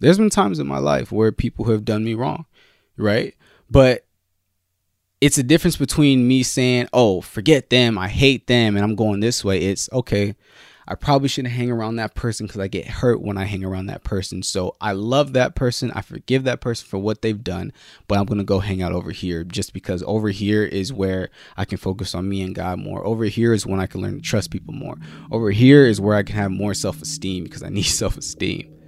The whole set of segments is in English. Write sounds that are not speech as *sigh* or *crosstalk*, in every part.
There's been times in my life where people have done me wrong, right? But it's a difference between me saying, "Oh, forget them, I hate them, and I'm going this way." It's okay. I probably shouldn't hang around that person because I get hurt when I hang around that person. So I love that person. I forgive that person for what they've done, but I'm going to go hang out over here just because over here is where I can focus on me and God more. Over here is when I can learn to trust people more. Over here is where I can have more self esteem because I need *laughs* self esteem.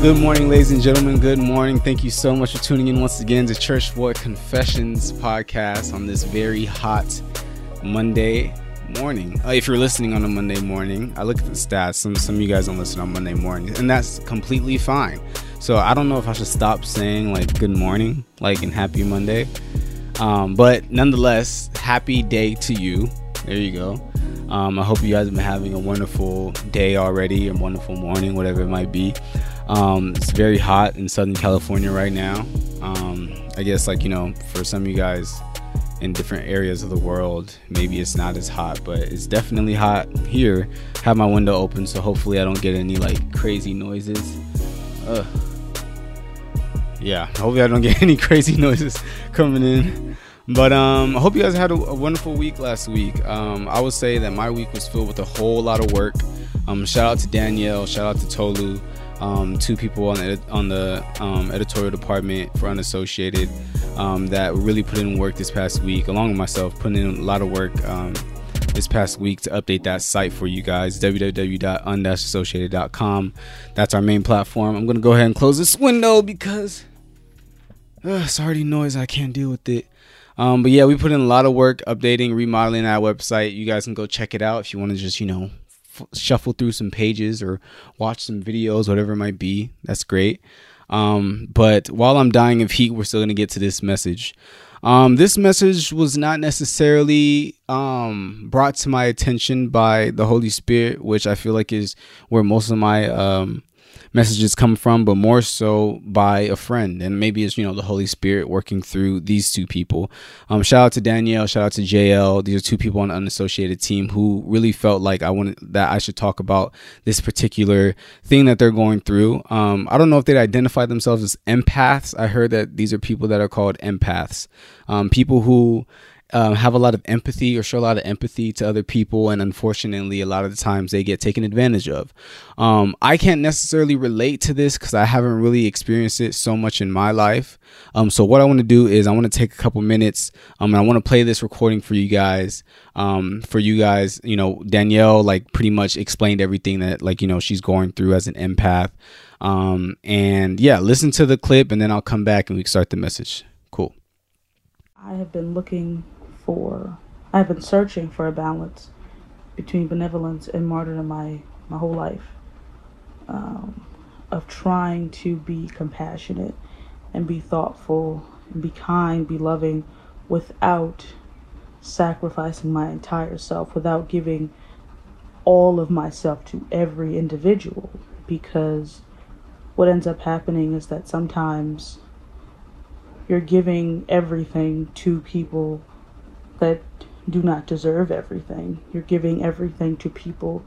Good morning, ladies and gentlemen. Good morning. Thank you so much for tuning in once again to Church Boy Confessions podcast on this very hot Monday morning. Uh, if you're listening on a Monday morning, I look at the stats. Some some of you guys don't listen on Monday morning, and that's completely fine. So I don't know if I should stop saying like good morning, like and happy Monday. Um, but nonetheless, happy day to you. There you go. Um, I hope you guys have been having a wonderful day already, a wonderful morning, whatever it might be. Um, it's very hot in Southern California right now. Um, I guess, like, you know, for some of you guys in different areas of the world, maybe it's not as hot, but it's definitely hot here. Have my window open, so hopefully I don't get any like crazy noises. Ugh. Yeah, hopefully I don't get *laughs* any crazy noises coming in. But um, I hope you guys had a, a wonderful week last week. Um, I would say that my week was filled with a whole lot of work. Um, shout out to Danielle, shout out to Tolu um, two people on the, on the um, editorial department for Unassociated um, that really put in work this past week, along with myself, putting in a lot of work um, this past week to update that site for you guys www.un-associated.com. That's our main platform. I'm going to go ahead and close this window because uh, it's already noise. I can't deal with it. Um, but yeah, we put in a lot of work updating, remodeling that website. You guys can go check it out if you want to just, you know, shuffle through some pages or watch some videos, whatever it might be. That's great. Um, but while I'm dying of heat, we're still going to get to this message. Um, this message was not necessarily um, brought to my attention by the Holy Spirit, which I feel like is where most of my um, messages come from, but more so by a friend. And maybe it's, you know, the Holy Spirit working through these two people. Um, shout out to Danielle, shout out to JL. These are two people on the unassociated team who really felt like I wanted that I should talk about this particular thing that they're going through. Um, I don't know if they'd identify themselves as empaths. I heard that these are people that are called empaths. Um, people who um, have a lot of empathy or show a lot of empathy to other people, and unfortunately, a lot of the times they get taken advantage of. Um, I can't necessarily relate to this because I haven't really experienced it so much in my life. Um, so what I want to do is I want to take a couple minutes, um, and I want to play this recording for you guys. Um, for you guys, you know, Danielle like pretty much explained everything that like you know she's going through as an empath. Um, and yeah, listen to the clip, and then I'll come back and we start the message. Cool. I have been looking for I've been searching for a balance between benevolence and martyrdom my my whole life. Um, of trying to be compassionate and be thoughtful and be kind, be loving without sacrificing my entire self, without giving all of myself to every individual because what ends up happening is that sometimes you're giving everything to people that do not deserve everything. You're giving everything to people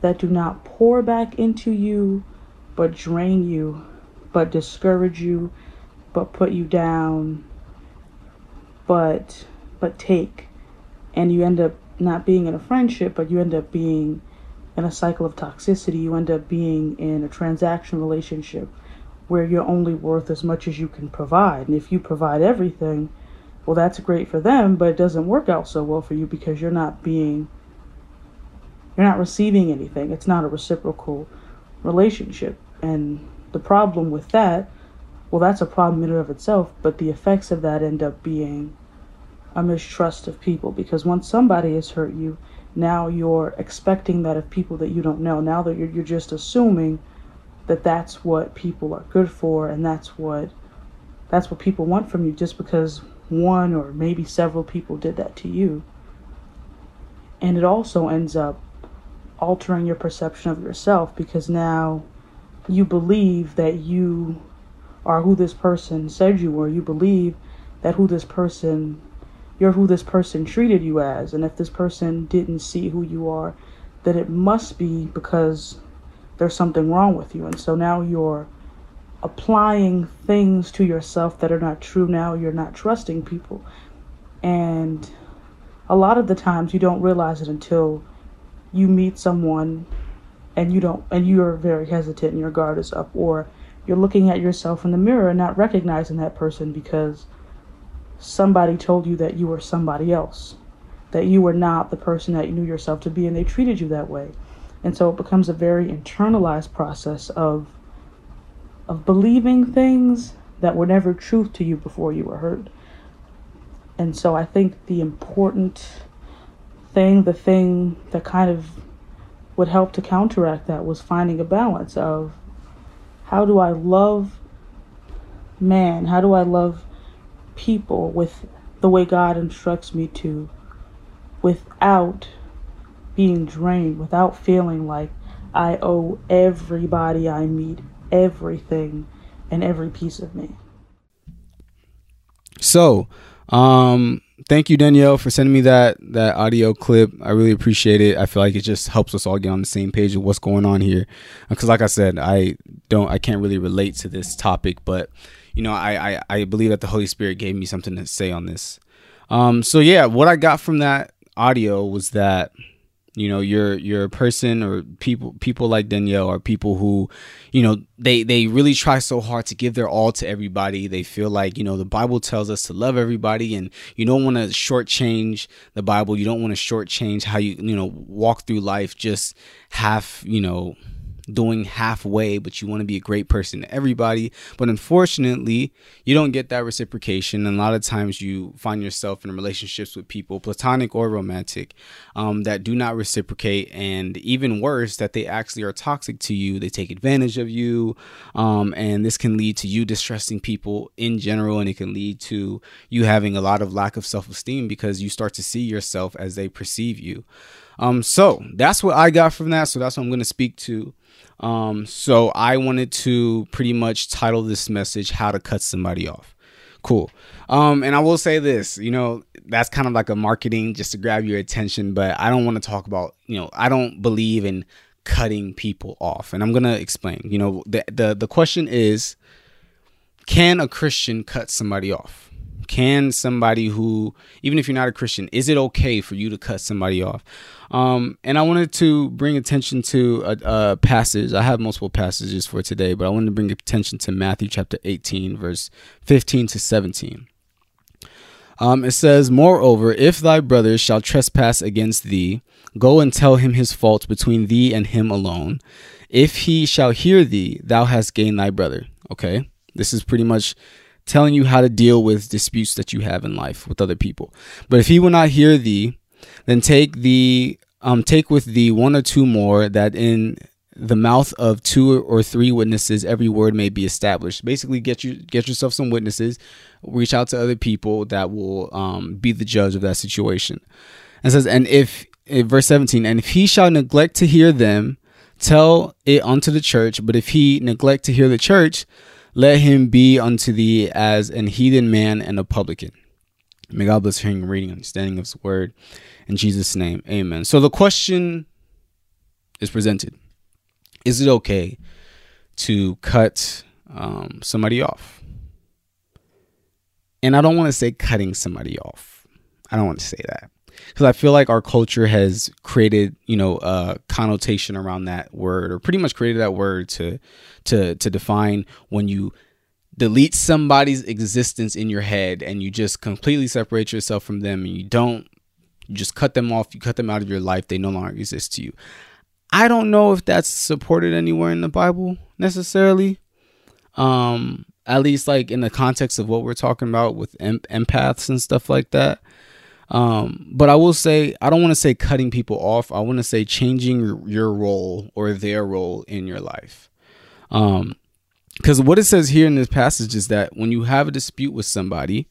that do not pour back into you, but drain you, but discourage you, but put you down, but but take. And you end up not being in a friendship, but you end up being in a cycle of toxicity. You end up being in a transaction relationship where you're only worth as much as you can provide. And if you provide everything, well, that's great for them, but it doesn't work out so well for you because you're not being, you're not receiving anything. It's not a reciprocal relationship. And the problem with that, well, that's a problem in and of itself, but the effects of that end up being a mistrust of people because once somebody has hurt you, now you're expecting that of people that you don't know. Now that you're, you're just assuming that that's what people are good for and that's what that's what people want from you just because one or maybe several people did that to you. And it also ends up altering your perception of yourself because now you believe that you are who this person said you were. You believe that who this person you're who this person treated you as. And if this person didn't see who you are, then it must be because there's something wrong with you. And so now you're applying things to yourself that are not true. Now you're not trusting people. And a lot of the times you don't realize it until you meet someone and you don't and you're very hesitant and your guard is up or you're looking at yourself in the mirror and not recognizing that person because somebody told you that you were somebody else, that you were not the person that you knew yourself to be, and they treated you that way. And so it becomes a very internalized process of of believing things that were never truth to you before you were hurt. And so I think the important thing, the thing that kind of would help to counteract that was finding a balance of how do I love man? How do I love people with the way God instructs me to without being drained, without feeling like I owe everybody I meet everything and every piece of me. So, um, thank you Danielle for sending me that that audio clip. I really appreciate it. I feel like it just helps us all get on the same page of what's going on here. Because, like I said, I don't, I can't really relate to this topic, but you know, I, I, I believe that the Holy Spirit gave me something to say on this. Um, so yeah, what I got from that audio was that, you know, you're you're a person or people people like Danielle are people who, you know, they they really try so hard to give their all to everybody. They feel like, you know, the Bible tells us to love everybody and you don't want to shortchange the Bible. You don't want to shortchange how you, you know, walk through life just half, you know, doing halfway, but you want to be a great person to everybody. But unfortunately, you don't get that reciprocation. And a lot of times you find yourself in relationships with people, platonic or romantic, um, that do not reciprocate. And even worse, that they actually are toxic to you. They take advantage of you. Um, and this can lead to you distrusting people in general. And it can lead to you having a lot of lack of self esteem because you start to see yourself as they perceive you. Um, so that's what I got from that. So that's what I'm going to speak to. Um, so I wanted to pretty much title this message "How to Cut Somebody Off." Cool. Um, and I will say this, you know, that's kind of like a marketing just to grab your attention, but I don't want to talk about, you know, I don't believe in cutting people off, and I'm gonna explain. You know, the the the question is, can a Christian cut somebody off? Can somebody who, even if you're not a Christian, is it okay for you to cut somebody off? Um, and I wanted to bring attention to a, a, passage. I have multiple passages for today, but I wanted to bring attention to Matthew chapter 18, verse 15 to 17. Um, it says, Moreover, if thy brother shall trespass against thee, go and tell him his fault between thee and him alone. If he shall hear thee, thou hast gained thy brother. Okay, this is pretty much telling you how to deal with disputes that you have in life with other people. But if he will not hear thee, then take the um, take with thee one or two more, that in the mouth of two or three witnesses every word may be established. Basically, get you get yourself some witnesses. Reach out to other people that will um, be the judge of that situation. And says, and if verse seventeen, and if he shall neglect to hear them, tell it unto the church. But if he neglect to hear the church, let him be unto thee as an heathen man and a publican. May God bless hearing, reading, understanding of His word. In Jesus' name, amen. So the question is presented Is it okay to cut um, somebody off? And I don't want to say cutting somebody off. I don't want to say that because I feel like our culture has created, you know, a connotation around that word, or pretty much created that word to to to define when you delete somebody's existence in your head and you just completely separate yourself from them and you don't you just cut them off you cut them out of your life they no longer exist to you. I don't know if that's supported anywhere in the bible necessarily. Um at least like in the context of what we're talking about with em- empaths and stuff like that um but i will say i don't want to say cutting people off i want to say changing your, role or their role in your life um because what it says here in this passage is that when you have a dispute with somebody,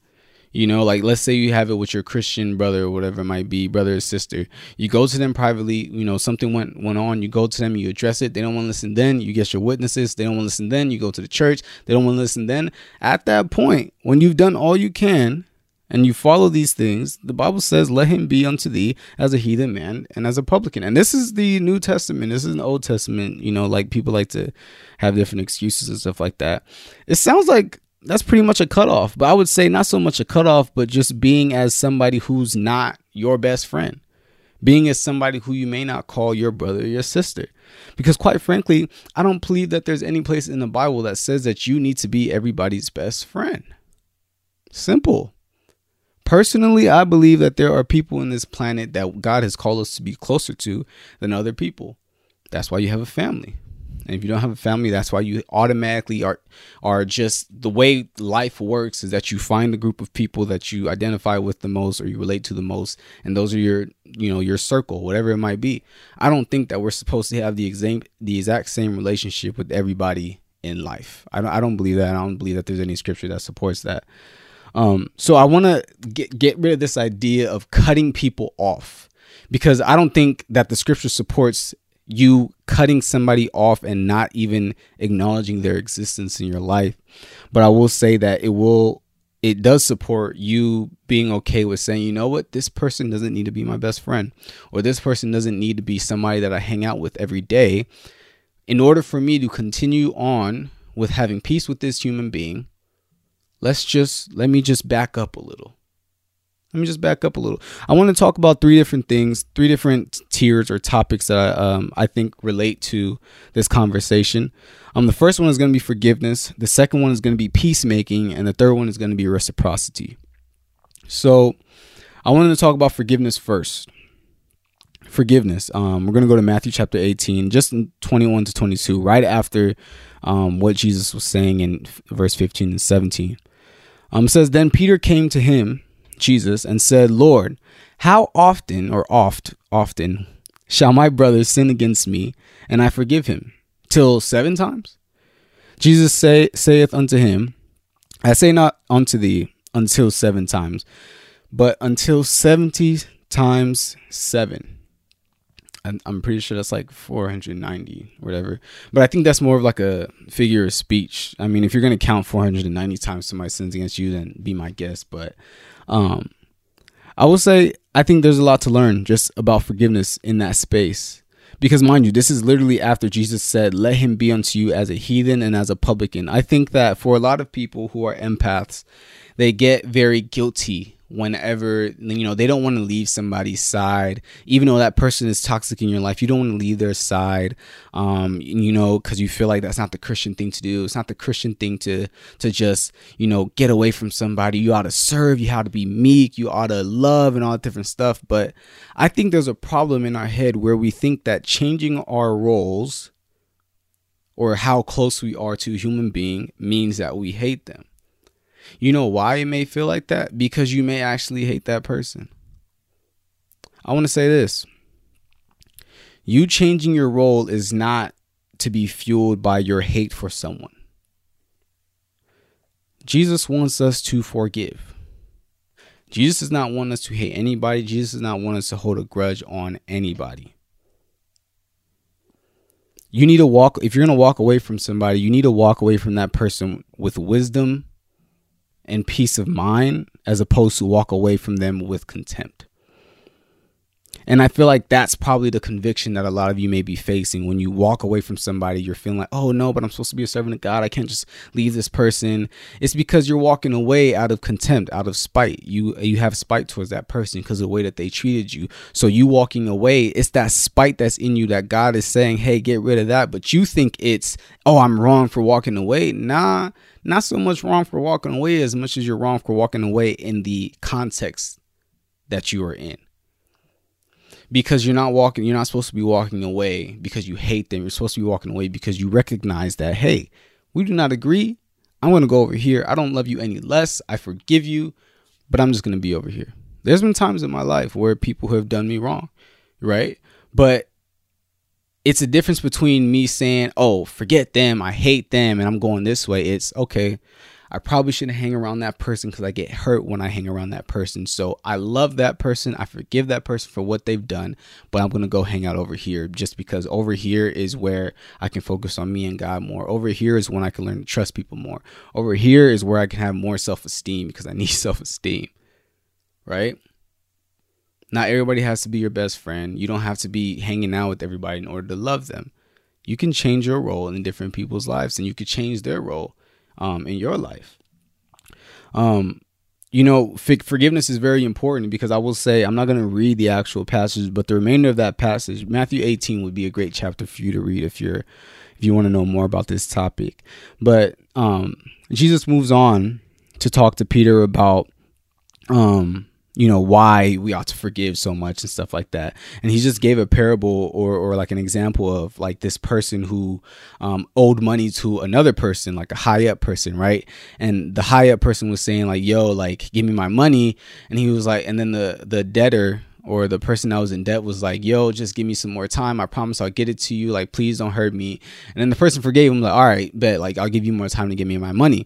You know, like let's say you have it with your Christian brother or whatever it might be, brother or sister. You go to them privately, you know, something went went on, you go to them, you address it. They don't want to listen then, you get your witnesses. They don't want to listen then, you go to the church. They don't want to listen then. At that point, when you've done all you can and you follow these things, the Bible says, let him be unto thee as a heathen man and as a publican. And this is the New Testament. This is an Old Testament, you know, like people like to have different excuses and stuff like that. It sounds like that's pretty much a cutoff. But I would say not so much a cutoff, but just being as somebody who's not your best friend. Being as somebody who you may not call your brother or your sister. Because quite frankly, I don't believe that there's any place in the Bible that says that you need to be everybody's best friend. Simple. Personally, I believe that there are people in this planet that God has called us to be closer to than other people. That's why you have a family. And if you don't have a family, that's why you automatically are are just the way life works is that you find a group of people that you identify with the most or you relate to the most, and those are your you know your circle, whatever it might be. I don't think that we're supposed to have the exact the exact same relationship with everybody in life. I don't I don't believe that. I don't believe that there's any scripture that supports that. Um, so I want to get get rid of this idea of cutting people off because I don't think that the scripture supports you cutting somebody off and not even acknowledging their existence in your life. But I will say that it will it does support you being okay with saying, you know what, this person doesn't need to be my best friend, or this person doesn't need to be somebody that I hang out with every day. In order for me to continue on with having peace with this human being, let's just let me just back up a little. Let me just back up a little. I want to talk about three different things, three different tiers or topics that I, um, I think relate to this conversation. Um, the first one is going to be forgiveness. The second one is going to be peacemaking, and the third one is going to be reciprocity. So, I wanted to talk about forgiveness first. Forgiveness. Um, we're going to go to Matthew chapter 18, just in 21 to 22, right after um, what Jesus was saying in verse 15 and 17. Um, says, Then Peter came to him Jesus and said, Lord, how often or oft, often shall my brother sin against me and I forgive him? Till seven times? Jesus say, saith unto him, I say not unto thee until seven times, but until 70 times seven. I'm, pretty sure that's like 490 whatever. But I think that's more of like a figure of speech. I mean, if you're going to count 490 times somebody sins against you, then be my guest. But um, I will say I think there's a lot to learn just about forgiveness in that space. Because mind you, this is literally after Jesus said, Let him be unto you as a heathen and as a publican. I think that for a lot of people who are empaths, they get very guilty whenever you know they don't want to leave somebody's side. Even though that person is toxic in your life you don't want to leave their side um you know because you feel like that's not the christian thing to do. It's not the christian thing to to just you know get away from somebody. You ought to serve you ought to be meek you ought to love and all that different stuff. But i think there's a problem in our head where we think that changing our roles or how close we are to a human being means that we hate them you know why it may feel like that? Because you may actually hate that person. I want to say this you changing your role is not to be fueled by your hate for someone. Jesus wants us to forgive. Jesus does not want us to hate anybody. Jesus does not want us to hold a grudge on anybody. You need to walk, if you're going to walk away from somebody, you need to walk away from that person with wisdom and peace of mind as opposed to walk away from them with contempt. And I feel like that's probably the conviction that a lot of you may be facing when you walk away from somebody. You're feeling like, oh no, but I'm supposed to be a servant of God. I can't just leave this person. It's because you're walking away out of contempt, out of spite. You you have spite towards that person because of the way that they treated you. So you walking away, it's that spite that's in you that God is saying, hey, get rid of that. But you think it's, oh, I'm wrong for walking away. Nah, not so much wrong for walking away as much as you're wrong for walking away in the context that you are in. Because you're not walking, you're not supposed to be walking away because you hate them. You're supposed to be walking away because you recognize that, hey, we do not agree. I'm going to go over here. I don't love you any less. I forgive you, but I'm just going to be over here. There's been times in my life where people have done me wrong, right? But it's a difference between me saying, "Oh, forget them, I hate them, and I'm going this way." It's okay. I probably shouldn't hang around that person because I get hurt when I hang around that person. So I love that person. I forgive that person for what they've done, but I'm going to go hang out over here just because over here is where I can focus on me and God more. Over here is when I can learn to trust people more. Over here is where I can have more self esteem because I *laughs* need self esteem, right? Not everybody has to be your best friend. You don't have to be hanging out with everybody in order to love them. You can change your role in different people's lives and you can change their role um, in your life. Um, you know, forgiveness is very important because I will say I'm not going to read the actual passage, but the remainder of that passage, Matthew 18, would be a great chapter for you to read if you're if you want to know more about this topic. But um, Jesus moves on to talk to Peter about um, you know why we ought to forgive so much and stuff like that and he just gave a parable or or like an example of like this person who um, owed money to another person like a high up person right and the high up person was saying like yo like give me my money and he was like and then the the debtor or the person that was in debt was like, yo, just give me some more time. I promise I'll get it to you. Like, please don't hurt me. And then the person forgave him, like, all right, bet, like, I'll give you more time to give me my money.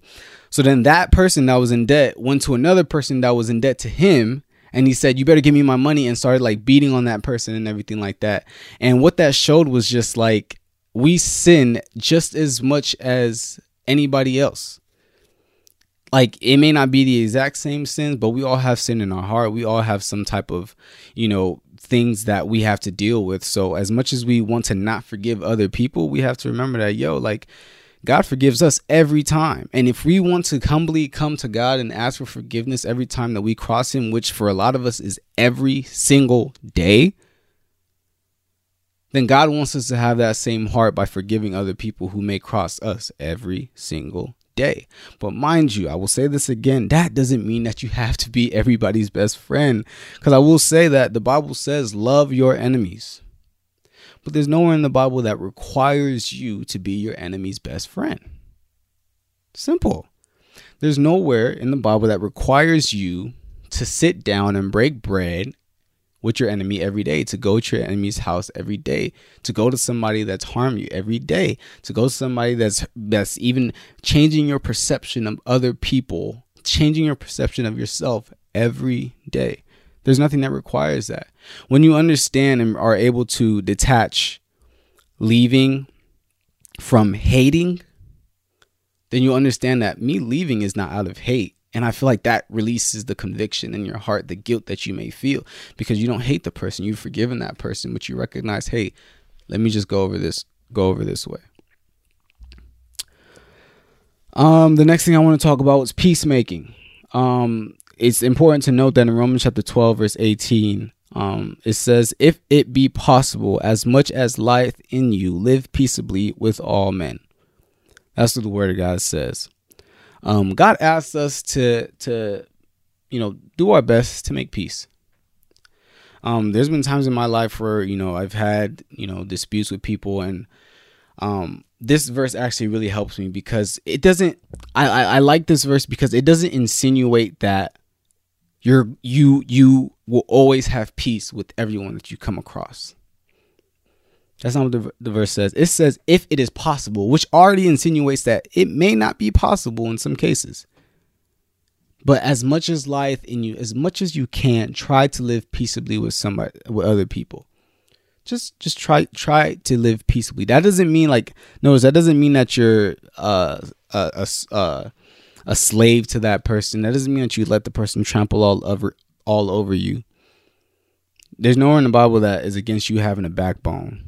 So then that person that was in debt went to another person that was in debt to him and he said you better give me my money and started like beating on that person and everything like that. And what that showed was just like we sin just as much as anybody else. Like it may not be the exact same sins but we all have sin in our heart. We all have some type of you know things that we have to deal with. So as much as we want to not forgive other people we have to remember that yo like God forgives us every time. And if we want to humbly come to God and ask for forgiveness every time that we cross Him, which for a lot of us is every single day, then God wants us to have that same heart by forgiving other people who may cross us every single day. But mind you, I will say this again that doesn't mean that you have to be everybody's best friend. Because I will say that the Bible says, love your enemies. But there's nowhere in the Bible that requires you to be your enemy's best friend. Simple. There's nowhere in the Bible that requires you to sit down and break bread with your enemy every day, to go to your enemy's house every day, to go to somebody that's harmed you every day, to go to somebody that's that's even changing your perception of other people, changing your perception of yourself every day. There's nothing that requires that. When you understand and are able to detach leaving from hating, then you understand that me leaving is not out of hate. And I feel like that releases the conviction in your heart, the guilt that you may feel because you don't hate the person. You've forgiven that person, but you recognize, hey, let me just go over this, go over this way. Um, the next thing I want to talk about was peacemaking. Um, it's important to note that in Romans chapter 12, verse 18, um, it says, If it be possible, as much as lieth in you, live peaceably with all men. That's what the word of God says. Um, God asks us to, to, you know, do our best to make peace. Um, there's been times in my life where, you know, I've had, you know, disputes with people and, um, this verse actually really helps me because it doesn't I, I, I like this verse because it doesn't insinuate that you're you you will always have peace with everyone that you come across. That's not what the, the verse says. It says if it is possible, which already insinuates that it may not be possible in some cases. But as much as lieth in you, as much as you can, try to live peaceably with somebody with other people. Just just try try to live peaceably. That doesn't mean like notice that doesn't mean that you're uh a, a, a a slave to that person. That doesn't mean that you let the person trample all over all over you. There's nowhere in the Bible that is against you having a backbone.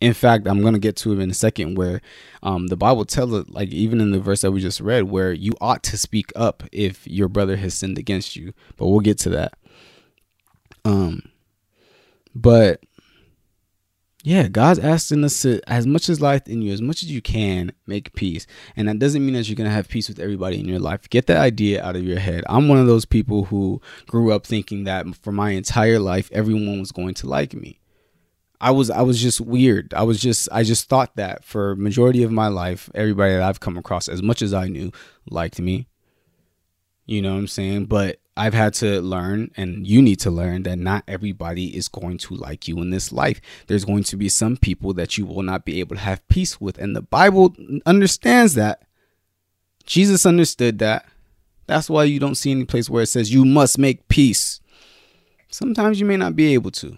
In fact, I'm gonna get to it in a second, where um, the Bible tells it, like even in the verse that we just read, where you ought to speak up if your brother has sinned against you. But we'll get to that. Um, but yeah, God's asking us to, as much as life in you, as much as you can, make peace. And that doesn't mean that you're going to have peace with everybody in your life. Get that idea out of your head. I'm one of those people who grew up thinking that for my entire life, everyone was going to like me. I was I was just weird. I was just I just thought that for majority of my life, everybody that I've come across, as much as I knew, liked me. You know what I'm saying? But I've had to learn, and you need to learn, that not everybody is going to like you in this life. There's going to be some people that you will not be able to have peace with. And the Bible understands that. Jesus understood that. That's why you don't see any place where it says you must make peace. Sometimes you may not be able to.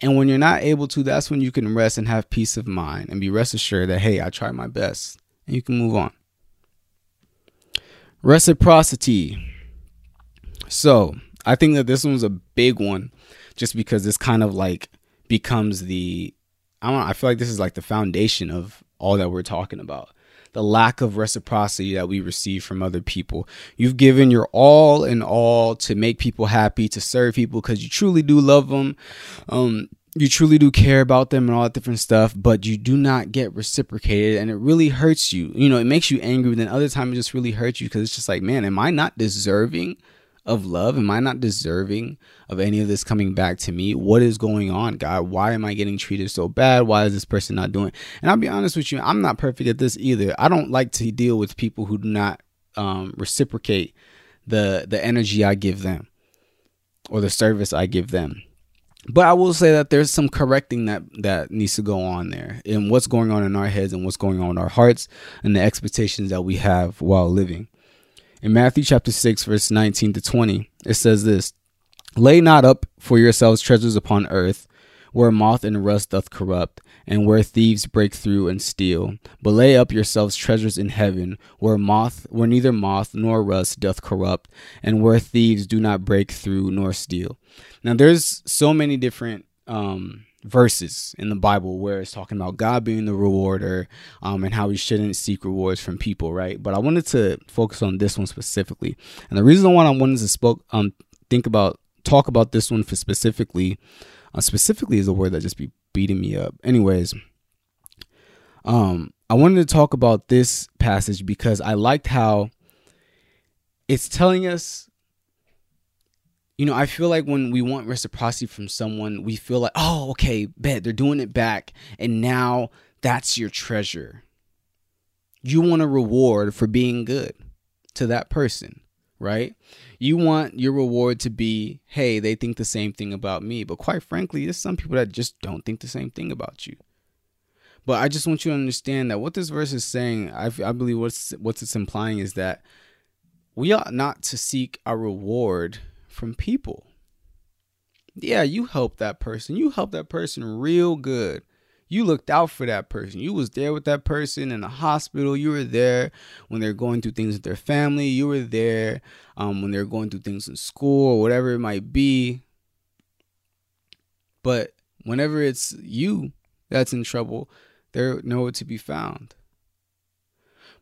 And when you're not able to, that's when you can rest and have peace of mind and be rest assured that, hey, I tried my best. And you can move on. Reciprocity. So I think that this one's a big one just because this kind of like becomes the I don't know, I feel like this is like the foundation of all that we're talking about. The lack of reciprocity that we receive from other people. You've given your all and all to make people happy, to serve people because you truly do love them. Um, you truly do care about them and all that different stuff, but you do not get reciprocated and it really hurts you. You know, it makes you angry, but then other times it just really hurts you because it's just like, man, am I not deserving of love? Am I not deserving of any of this coming back to me? What is going on, God? Why am I getting treated so bad? Why is this person not doing? And I'll be honest with you, I'm not perfect at this either. I don't like to deal with people who do not um, reciprocate the the energy I give them or the service I give them. But I will say that there's some correcting that that needs to go on there in what's going on in our heads and what's going on in our hearts and the expectations that we have while living. In Matthew chapter 6, verse 19 to 20, it says this Lay not up for yourselves treasures upon earth, where moth and rust doth corrupt, and where thieves break through and steal. But lay up yourselves treasures in heaven, where moth where neither moth nor rust doth corrupt, and where thieves do not break through nor steal. Now there's so many different um verses in the Bible where it's talking about God being the rewarder um, and how we shouldn't seek rewards from people, right? But I wanted to focus on this one specifically, and the reason why I wanted to spoke um think about talk about this one for specifically, uh, specifically is a word that just be beating me up. Anyways, um, I wanted to talk about this passage because I liked how it's telling us you know, I feel like when we want reciprocity from someone, we feel like, oh, okay, bet they're doing it back. And now that's your treasure. You want a reward for being good to that person, right? You want your reward to be, hey, they think the same thing about me. But quite frankly, there's some people that just don't think the same thing about you. But I just want you to understand that what this verse is saying, I, I believe what's, what's it's implying is that we ought not to seek a reward from people. Yeah, you helped that person. You helped that person real good. You looked out for that person. You was there with that person in the hospital. You were there when they're going through things with their family. You were there um, when they're going through things in school or whatever it might be. But whenever it's you that's in trouble, they're nowhere to be found.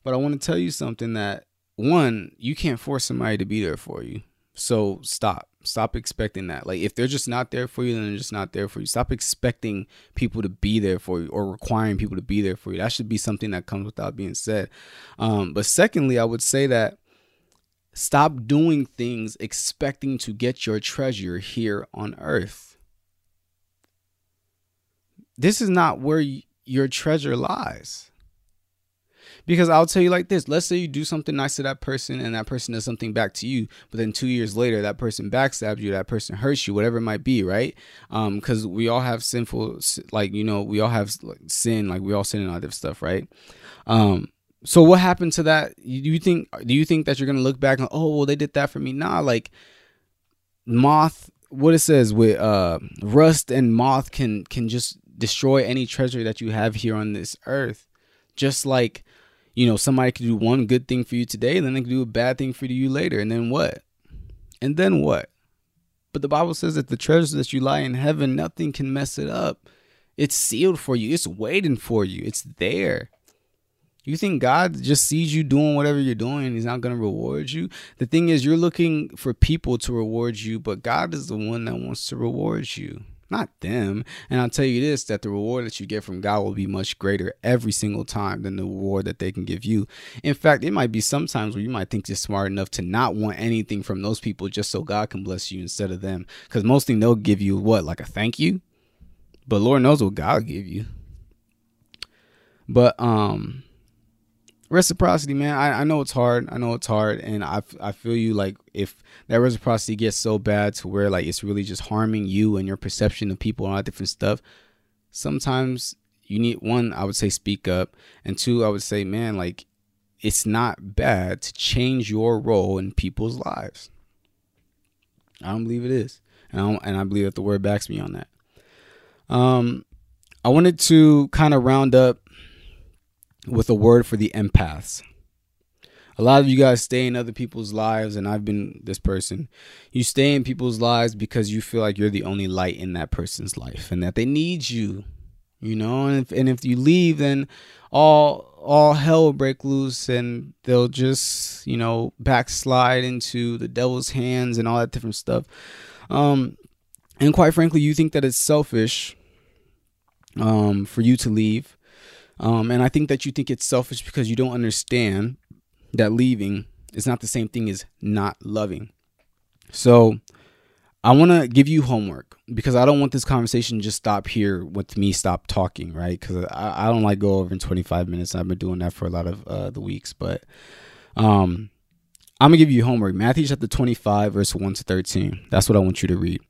But I want to tell you something that one, you can't force somebody to be there for you. So stop. Stop expecting that. Like if they're just not there for you, then they're just not there for you. Stop expecting people to be there for you or requiring people to be there for you. That should be something that comes without being said. Um, but secondly, I would say that stop doing things expecting to get your treasure here on earth. This is not where your treasure lies. Because I'll tell you like this let's say you do something nice to that person and that person does something back to you, but then two years later, that person backstabs you, that person hurts you, whatever it might be, right? Because um, we all have sinful, like, you know, we all have like, sin, like, we all sin and all that stuff, right? Um, so what happened to that? Do you think, do you think that you're going to look back and, oh, well, they did that for me? Nah, like, moth, what it says with uh, rust and moth can can just destroy any treasure that you have here on this earth just like you know, somebody could do one good thing for you today, then they could do a bad thing for you later. And then what? And then what? But the Bible says that the treasures that you lie in heaven, nothing can mess it up. It's sealed for you. It's waiting for you. It's there. You think God just sees you doing whatever you're doing he's not going to reward you? The thing is, you're looking for people to reward you, but God is the one that wants to reward you not them. And I'll tell you this that the reward that you get from God will be much greater every single time than the reward that they can give you. In fact, it might be sometimes where you might think you're smart enough to not want anything from those people just so God can bless you instead of them. Because most thing they'll give you what, like a thank you? But Lord knows what God will give you. But um reciprocity, man. I, I know it's hard. I know it's hard, and I, I feel you. Like if that reciprocity gets so bad to where like it's really just harming you and your perception of people and all that different stuff, sometimes you need one. I would say speak up, and two, I would say, man, like it's not bad to change your role in people's lives. I don't believe it is, and I, and I believe that the word backs me on that. Um, I wanted to kind of round up with a word for the empaths. A lot of you guys stay in other people's lives, and I've been this person. You stay in people's lives because you feel like you're the only light in that person's life and that they need you, you know. And if, and if you leave, then all all hell will break loose, and they'll just you know backslide into the devil's hands and all that different stuff. Um, and quite frankly, you think that it's selfish um, for you to leave. Um, and I think that you think it's selfish because you don't understand that leaving is not the same thing as not loving. So I want to give you homework because I don't want this conversation just stop here with me stop talking, right? Because I, I don't like go over in 25 minutes. I've been doing that for a lot of uh, the weeks, but um, I'm gonna give you homework. Matthew chapter 25, verse 1 to 13. That's what I want you to read.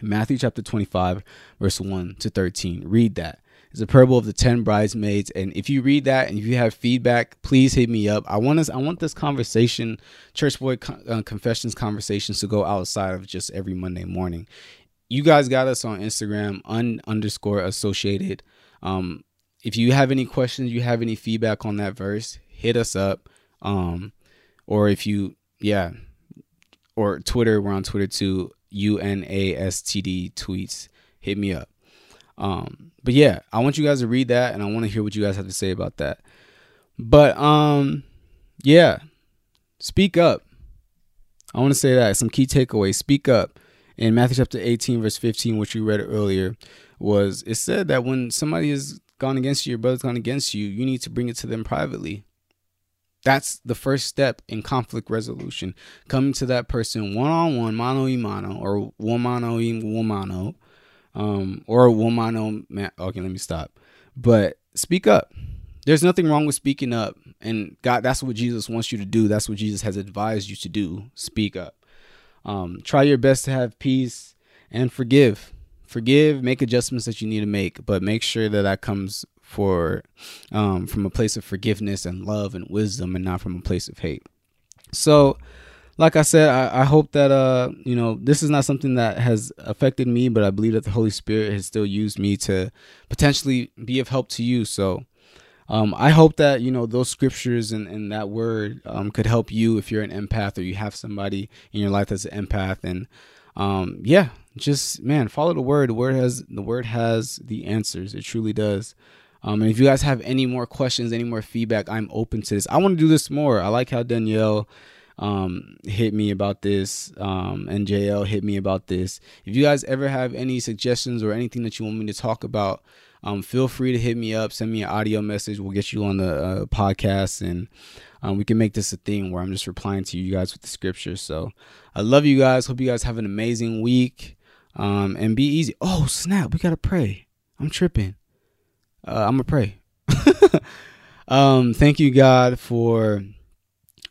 Matthew chapter 25, verse 1 to 13. Read that. It's a parable of the 10 bridesmaids. And if you read that and if you have feedback, please hit me up. I want us, I want this conversation, Church Boy uh, Confessions conversations to go outside of just every Monday morning. You guys got us on Instagram, un underscore associated. Um, if you have any questions, you have any feedback on that verse, hit us up. Um, or if you, yeah, or Twitter, we're on Twitter too UNASTD tweets, hit me up. Um, but yeah, I want you guys to read that and I want to hear what you guys have to say about that. But um, yeah, speak up. I want to say that some key takeaways. Speak up. In Matthew chapter 18, verse 15, which we read earlier, was it said that when somebody has gone against you, your brother's gone against you, you need to bring it to them privately. That's the first step in conflict resolution. Coming to that person one on one, mano y mano, or womano y womano, um, or womano. Man, okay, let me stop. But speak up. There's nothing wrong with speaking up, and God, that's what Jesus wants you to do. That's what Jesus has advised you to do. Speak up. Um, try your best to have peace and forgive. Forgive, make adjustments that you need to make, but make sure that that comes for um, from a place of forgiveness and love and wisdom and not from a place of hate so like i said I, I, hope that uh you know this is not something that has affected me but i believe that the holy spirit has still used me to potentially be of help to you. So um, I hope that you know those scriptures and, and that word um, could help you if you're an empath or you have somebody in your life that's an empath. And um, yeah just man follow the word. The word has the word has the answers. It truly does. Um, and if you guys have any more questions, any more feedback, I'm open to this. I want to do this more. I like how Danielle um, hit me about this, um, and JL hit me about this. If you guys ever have any suggestions or anything that you want me to talk about, um, feel free to hit me up. Send me an audio message. We'll get you on the uh, podcast, and um, we can make this a thing where I'm just replying to you guys with the scriptures. So I love you guys. Hope you guys have an amazing week, um, and be easy. Oh snap! We gotta pray. I'm tripping uh, I'm gonna pray. *laughs* um, thank you, God, for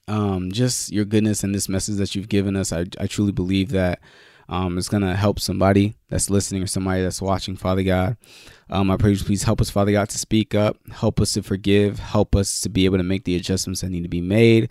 um, just your goodness and this message that you've given us. I, I truly believe that um, it's gonna help somebody that's listening or somebody that's watching. Father God, um, I pray you please help us, Father God, to speak up, help us to forgive, help us to be able to make the adjustments that need to be made.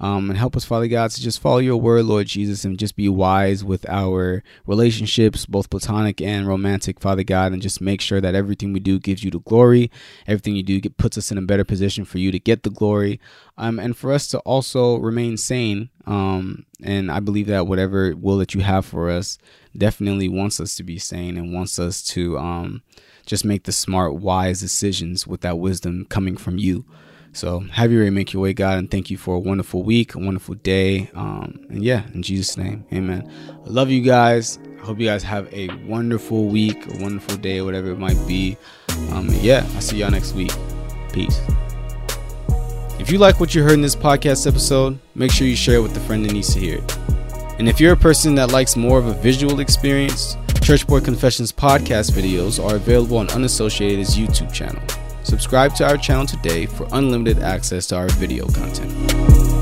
Um, and help us, Father God, to just follow your word, Lord Jesus, and just be wise with our relationships, both platonic and romantic, Father God, and just make sure that everything we do gives you the glory. Everything you do get, puts us in a better position for you to get the glory, um, and for us to also remain sane. Um, and I believe that whatever will that you have for us definitely wants us to be sane and wants us to um, just make the smart, wise decisions with that wisdom coming from you. So have your way make your way, God, and thank you for a wonderful week, a wonderful day. Um, and yeah, in Jesus' name, amen. I love you guys. I hope you guys have a wonderful week, a wonderful day, whatever it might be. Um, yeah, I'll see y'all next week. Peace. If you like what you heard in this podcast episode, make sure you share it with a friend that needs to hear it. And if you're a person that likes more of a visual experience, Church Boy Confessions podcast videos are available on Unassociated's YouTube channel. Subscribe to our channel today for unlimited access to our video content.